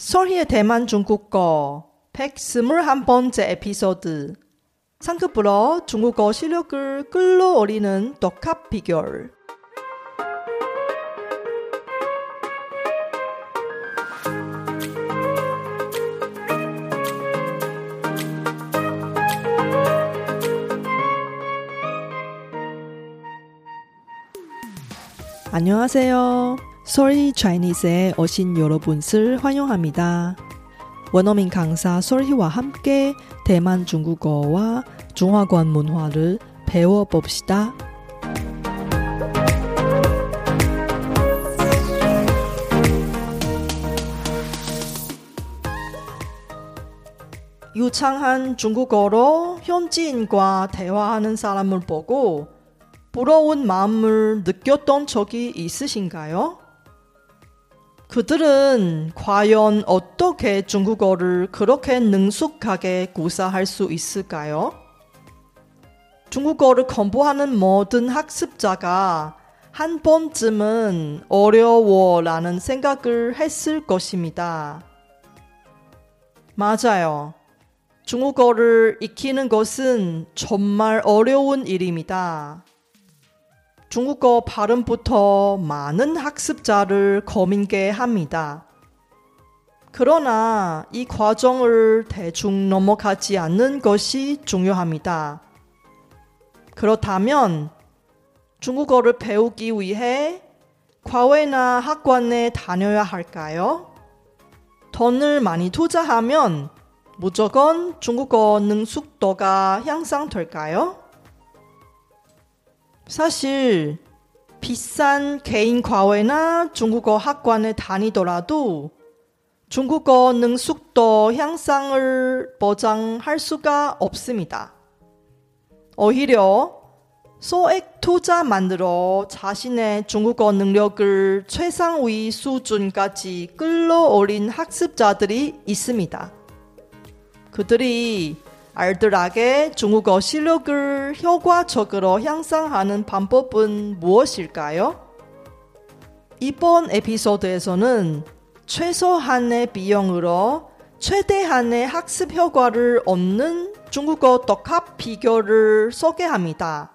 설희의 대만 중국어 121번째 에피소드 상급으로 중국어 실력을 끌어올리는 독합 비결 안녕하세요. 솔희 차이니스에 오신 여러분을 환영합니다. 원어민 강사 솔희와 함께 대만 중국어와 중화권 문화를 배워봅시다. 유창한 중국어로 현지인과 대화하는 사람을 보고 부러운 마음을 느꼈던 적이 있으신가요? 그들은 과연 어떻게 중국어를 그렇게 능숙하게 구사할 수 있을까요? 중국어를 공부하는 모든 학습자가 한 번쯤은 어려워라는 생각을 했을 것입니다. 맞아요. 중국어를 익히는 것은 정말 어려운 일입니다. 중국어 발음부터 많은 학습자를 거민게 합니다. 그러나 이 과정을 대충 넘어가지 않는 것이 중요합니다. 그렇다면 중국어를 배우기 위해 과외나 학원에 다녀야 할까요? 돈을 많이 투자하면 무조건 중국어 능숙도가 향상될까요? 사실 비싼 개인 과외나 중국어 학관에 다니더라도 중국어 능숙도 향상을 보장할 수가 없습니다. 오히려 소액 투자만으로 자신의 중국어 능력을 최상위 수준까지 끌어올린 학습자들이 있습니다. 그들이 알뜰하게 중국어 실력을 효과적으로 향상하는 방법은 무엇일까요? 이번 에피소드에서는 최소한의 비용으로 최대한의 학습 효과를 얻는 중국어 독합 비결을 소개합니다.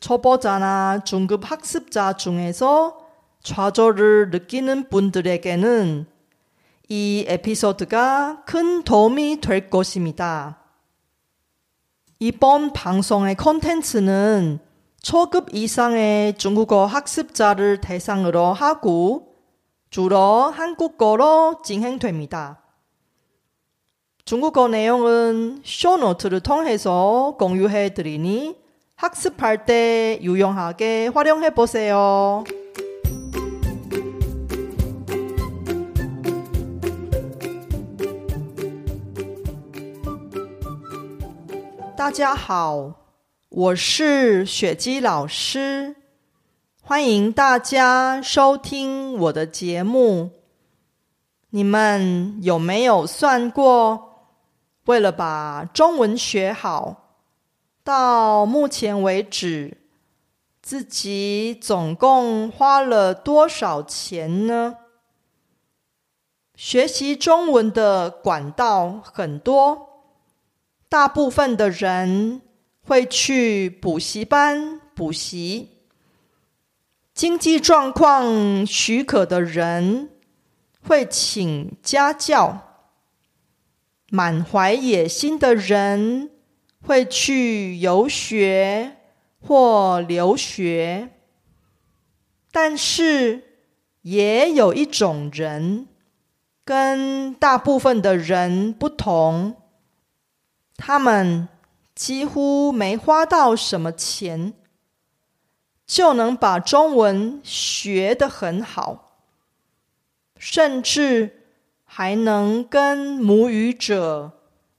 초보자나 중급 학습자 중에서 좌절을 느끼는 분들에게는 이 에피소드가 큰 도움이 될 것입니다. 이번 방송의 컨텐츠는 초급 이상의 중국어 학습자를 대상으로 하고 주로 한국어로 진행됩니다. 중국어 내용은 쇼노트를 통해서 공유해 드리니 학습할 때 유용하게 활용해 보세요. 大家好，我是雪姬老师，欢迎大家收听我的节目。你们有没有算过，为了把中文学好，到目前为止，自己总共花了多少钱呢？学习中文的管道很多。大部分的人会去补习班补习，经济状况许可的人会请家教，满怀野心的人会去游学或留学，但是也有一种人跟大部分的人不同。他们几乎没花到什么钱，就能把中文学得很好，甚至还能跟母语者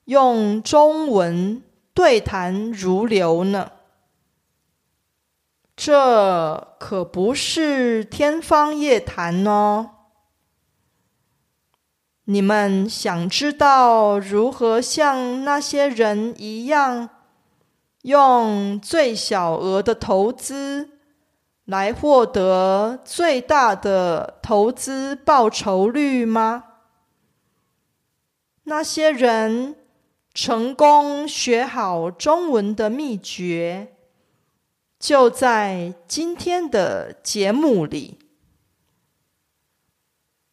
用中文对谈如流呢。这可不是天方夜谭哦。你们想知道如何像那些人一样，用最小额的投资来获得最大的投资报酬率吗？那些人成功学好中文的秘诀，就在今天的节目里。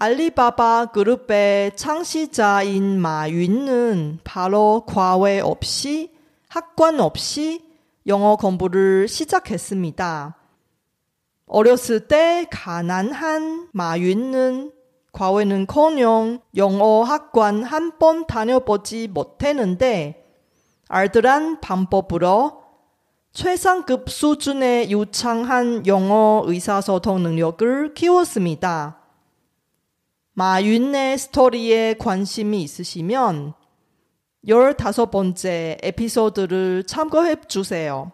알리바바 그룹의 창시자인 마윈은 바로 과외 없이 학관 없이 영어 공부를 시작했습니다. 어렸을 때 가난한 마윈은 과외는커녕 영어 학관 한 번 다녀보지 못했는데 알뜰한 방법으로 최상급 수준의 유창한 영어 의사소통 능력을 키웠습니다. 마윈의 스토리에 관심이 있으시면 15번째 에피소드를 참고해 주세요.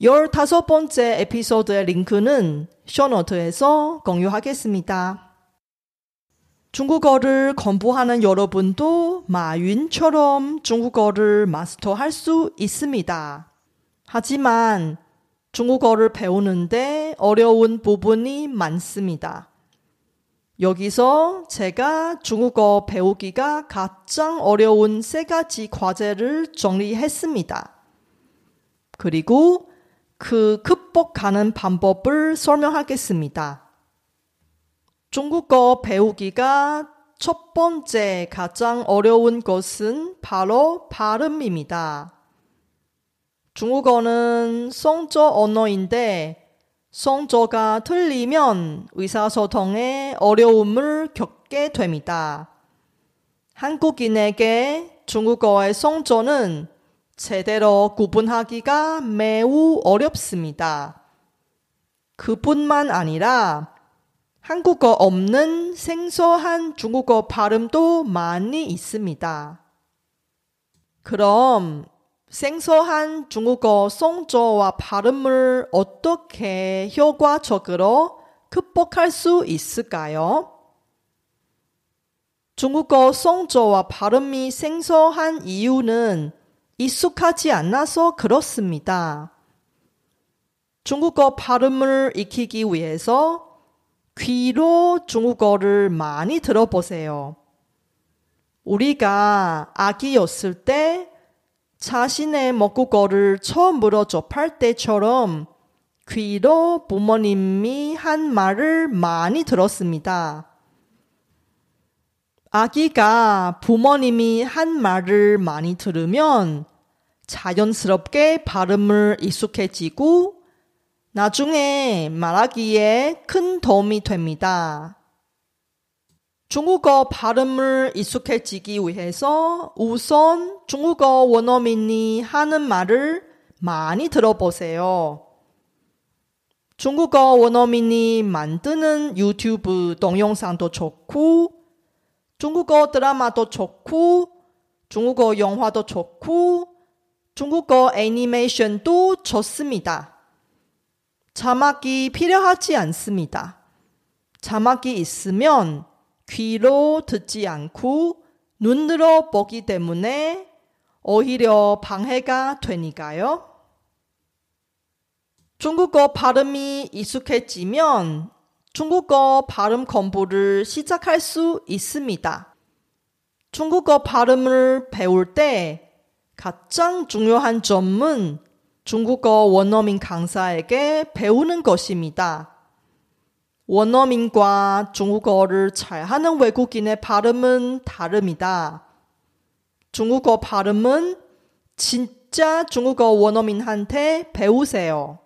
열다섯 번째 에피소드의 링크는 쇼노트에서 공유하겠습니다. 중국어를 공부하는 여러분도 마윈처럼 중국어를 마스터할 수 있습니다. 하지만 중국어를 배우는데 어려운 부분이 많습니다. 여기서 제가 중국어 배우기가 가장 어려운 세 가지 과제를 정리했습니다. 그리고 그 극복하는 방법을 설명하겠습니다. 중국어 배우기가 첫 번째 가장 어려운 것은 바로 발음입니다. 중국어는 성조 언어인데 성조가 틀리면 의사소통에 어려움을 겪게 됩니다. 한국인에게 중국어의 성조는 제대로 구분하기가 매우 어렵습니다. 그뿐만 아니라 한국어 없는 생소한 중국어 발음도 많이 있습니다. 그럼 생소한 중국어 성조와 발음을 어떻게 효과적으로 극복할 수 있을까요? 중국어 성조와 발음이 생소한 이유는 익숙하지 않아서 그렇습니다. 중국어 발음을 익히기 위해서 귀로 중국어를 많이 들어보세요. 우리가 아기였을 때 자신의 먹국어를 처음으로 접할 때처럼 귀로 부모님이 한 말을 많이 들었습니다. 아기가 부모님이 한 말을 많이 들으면 자연스럽게 발음을 익숙해지고 나중에 말하기에 큰 도움이 됩니다. 중국어 발음을 익숙해지기 위해서 우선 중국어 원어민이 하는 말을 많이 들어보세요. 중국어 원어민이 만드는 유튜브 동영상도 좋고 중국어 드라마도 좋고 중국어 영화도 좋고 중국어 애니메이션도 좋습니다. 자막이 필요하지 않습니다. 자막이 있으면 귀로 듣지 않고 눈으로 보기 때문에 오히려 방해가 되니까요. 중국어 발음이 익숙해지면 중국어 발음 공부를 시작할 수 있습니다. 중국어 발음을 배울 때 가장 중요한 점은 중국어 원어민 강사에게 배우는 것입니다. 원어민과 중국어를 잘하는 외국인의 발음은 다릅니다. 중국어 발음은 진짜 중국어 원어민한테 배우세요.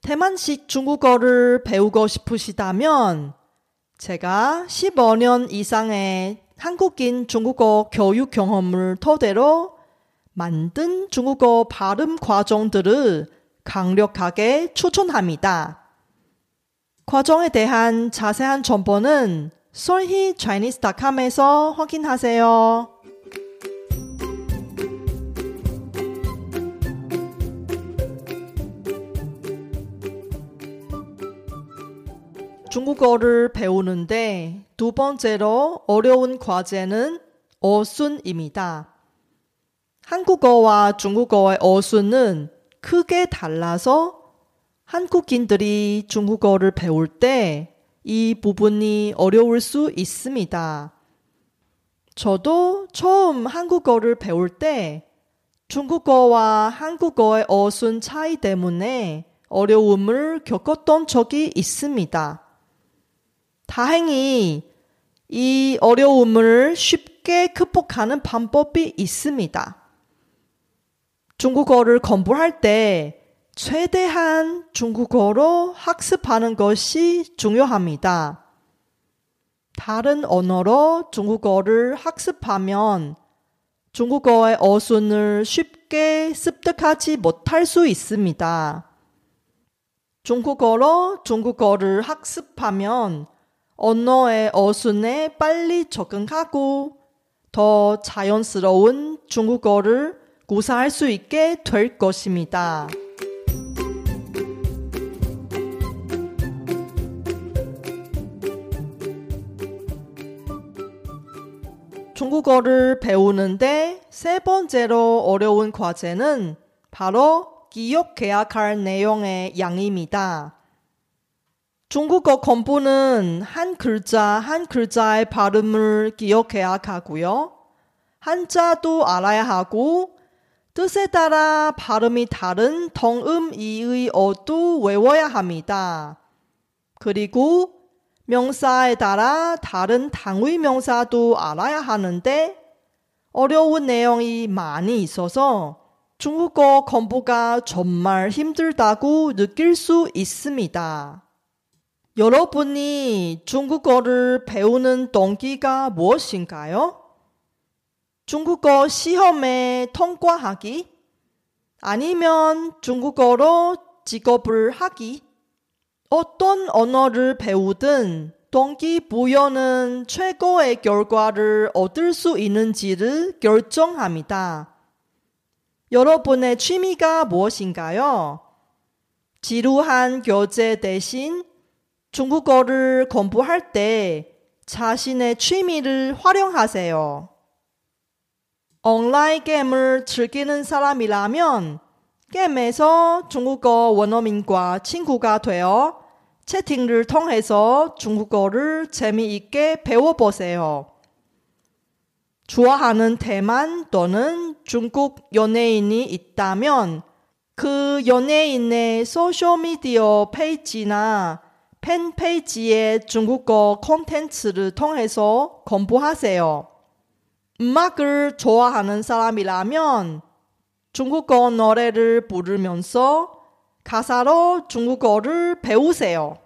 대만식 중국어를 배우고 싶으시다면 제가 15년 이상의 한국인 중국어 교육 경험을 토대로 만든 중국어 발음 과정들을 강력하게 추천합니다. 과정에 대한 자세한 정보는 solhichinese.com에서 확인하세요. 중국어를 배우는데 두 번째로 어려운 과제는 어순입니다. 한국어와 중국어의 어순은 크게 달라서 한국인들이 중국어를 배울 때 이 부분이 어려울 수 있습니다. 저도 처음 한국어를 배울 때 중국어와 한국어의 어순 차이 때문에 어려움을 겪었던 적이 있습니다. 다행히 이 어려움을 쉽게 극복하는 방법이 있습니다. 중국어를 공부할 때 최대한 중국어로 학습하는 것이 중요합니다. 다른 언어로 중국어를 학습하면 중국어의 어순을 쉽게 습득하지 못할 수 있습니다. 중국어로 중국어를 학습하면 언어의 어순에 빨리 적응하고 더 자연스러운 중국어를 구사할 수 있게 될 것입니다. 중국어를 배우는데 세 번째로 어려운 과제는 바로 기억 계약할 내용의 양입니다. 중국어 공부는 한 글자 한 글자의 발음을 기억해야 하고요. 한자도 알아야 하고 뜻에 따라 발음이 다른 동음 이의 어도 외워야 합니다. 그리고 명사에 따라 다른 당의 명사도 알아야 하는데 어려운 내용이 많이 있어서 중국어 공부가 정말 힘들다고 느낄 수 있습니다. 여러분이 중국어를 배우는 동기가 무엇인가요? 중국어 시험에 통과하기? 아니면 중국어로 직업을 하기? 어떤 언어를 배우든 동기부여는 최고의 결과를 얻을 수 있는지를 결정합니다. 여러분의 취미가 무엇인가요? 지루한 교재 대신 중국어를 공부할 때 자신의 취미를 활용하세요. 온라인 게임을 즐기는 사람이라면 게임에서 중국어 원어민과 친구가 되어 채팅을 통해서 중국어를 재미있게 배워보세요. 좋아하는 대만 또는 중국 연예인이 있다면 그 연예인의 소셜미디어 페이지나 팬페이지의 중국어 콘텐츠를 통해서 공부하세요. 음악을 좋아하는 사람이라면 중국어 노래를 부르면서 가사로 중국어를 배우세요.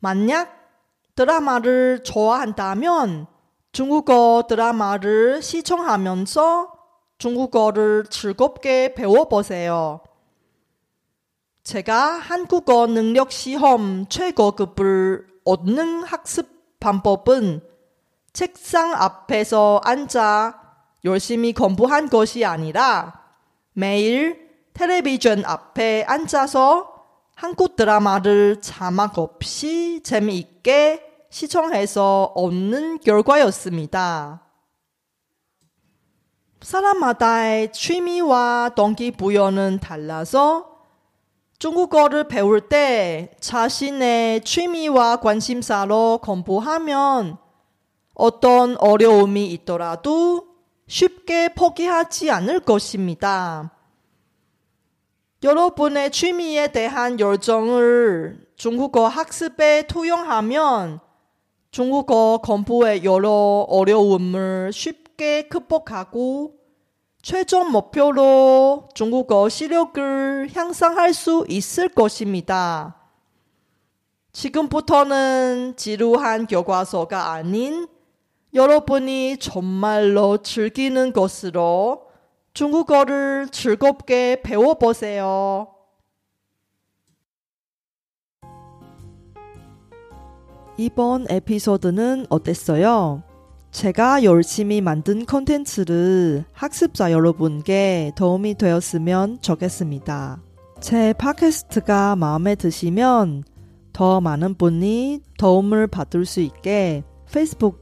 만약 드라마를 좋아한다면 중국어 드라마를 시청하면서 중국어를 즐겁게 배워보세요. 제가 한국어 능력 시험 최고급을 얻는 학습 방법은 책상 앞에서 앉아 열심히 공부한 것이 아니라 매일 텔레비전 앞에 앉아서 한국 드라마를 자막 없이 재미있게 시청해서 얻는 결과였습니다. 사람마다의 취미와 동기부여는 달라서 중국어를 배울 때 자신의 취미와 관심사로 공부하면 어떤 어려움이 있더라도 쉽게 포기하지 않을 것입니다. 여러분의 취미에 대한 열정을 중국어 학습에 투영하면 중국어 공부의 여러 어려움을 쉽게 극복하고 최종 목표로 중국어 실력을 향상할 수 있을 것입니다. 지금부터는 지루한 교과서가 아닌 여러분이 정말로 즐기는 것으로 중국어를 즐겁게 배워보세요. 이번 에피소드는 어땠어요? 제가 열심히 만든 컨텐츠를 학습자 여러분께 도움이 되었으면 좋겠습니다. 제 팟캐스트가 마음에 드시면 더 많은 분이 도움을 받을 수 있게 페이스북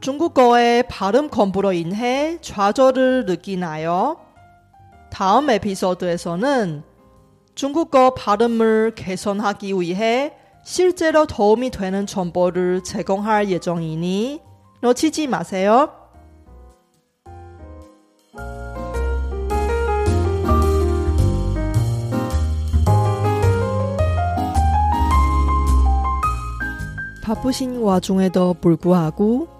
중국어의 발음 공부로 인해 좌절을 느끼나요? 다음 에피소드에서는 중국어 발음을 개선하기 위해 실제로 도움이 되는 정보를 제공할 예정이니 놓치지 마세요. 바쁘신 와중에도 불구하고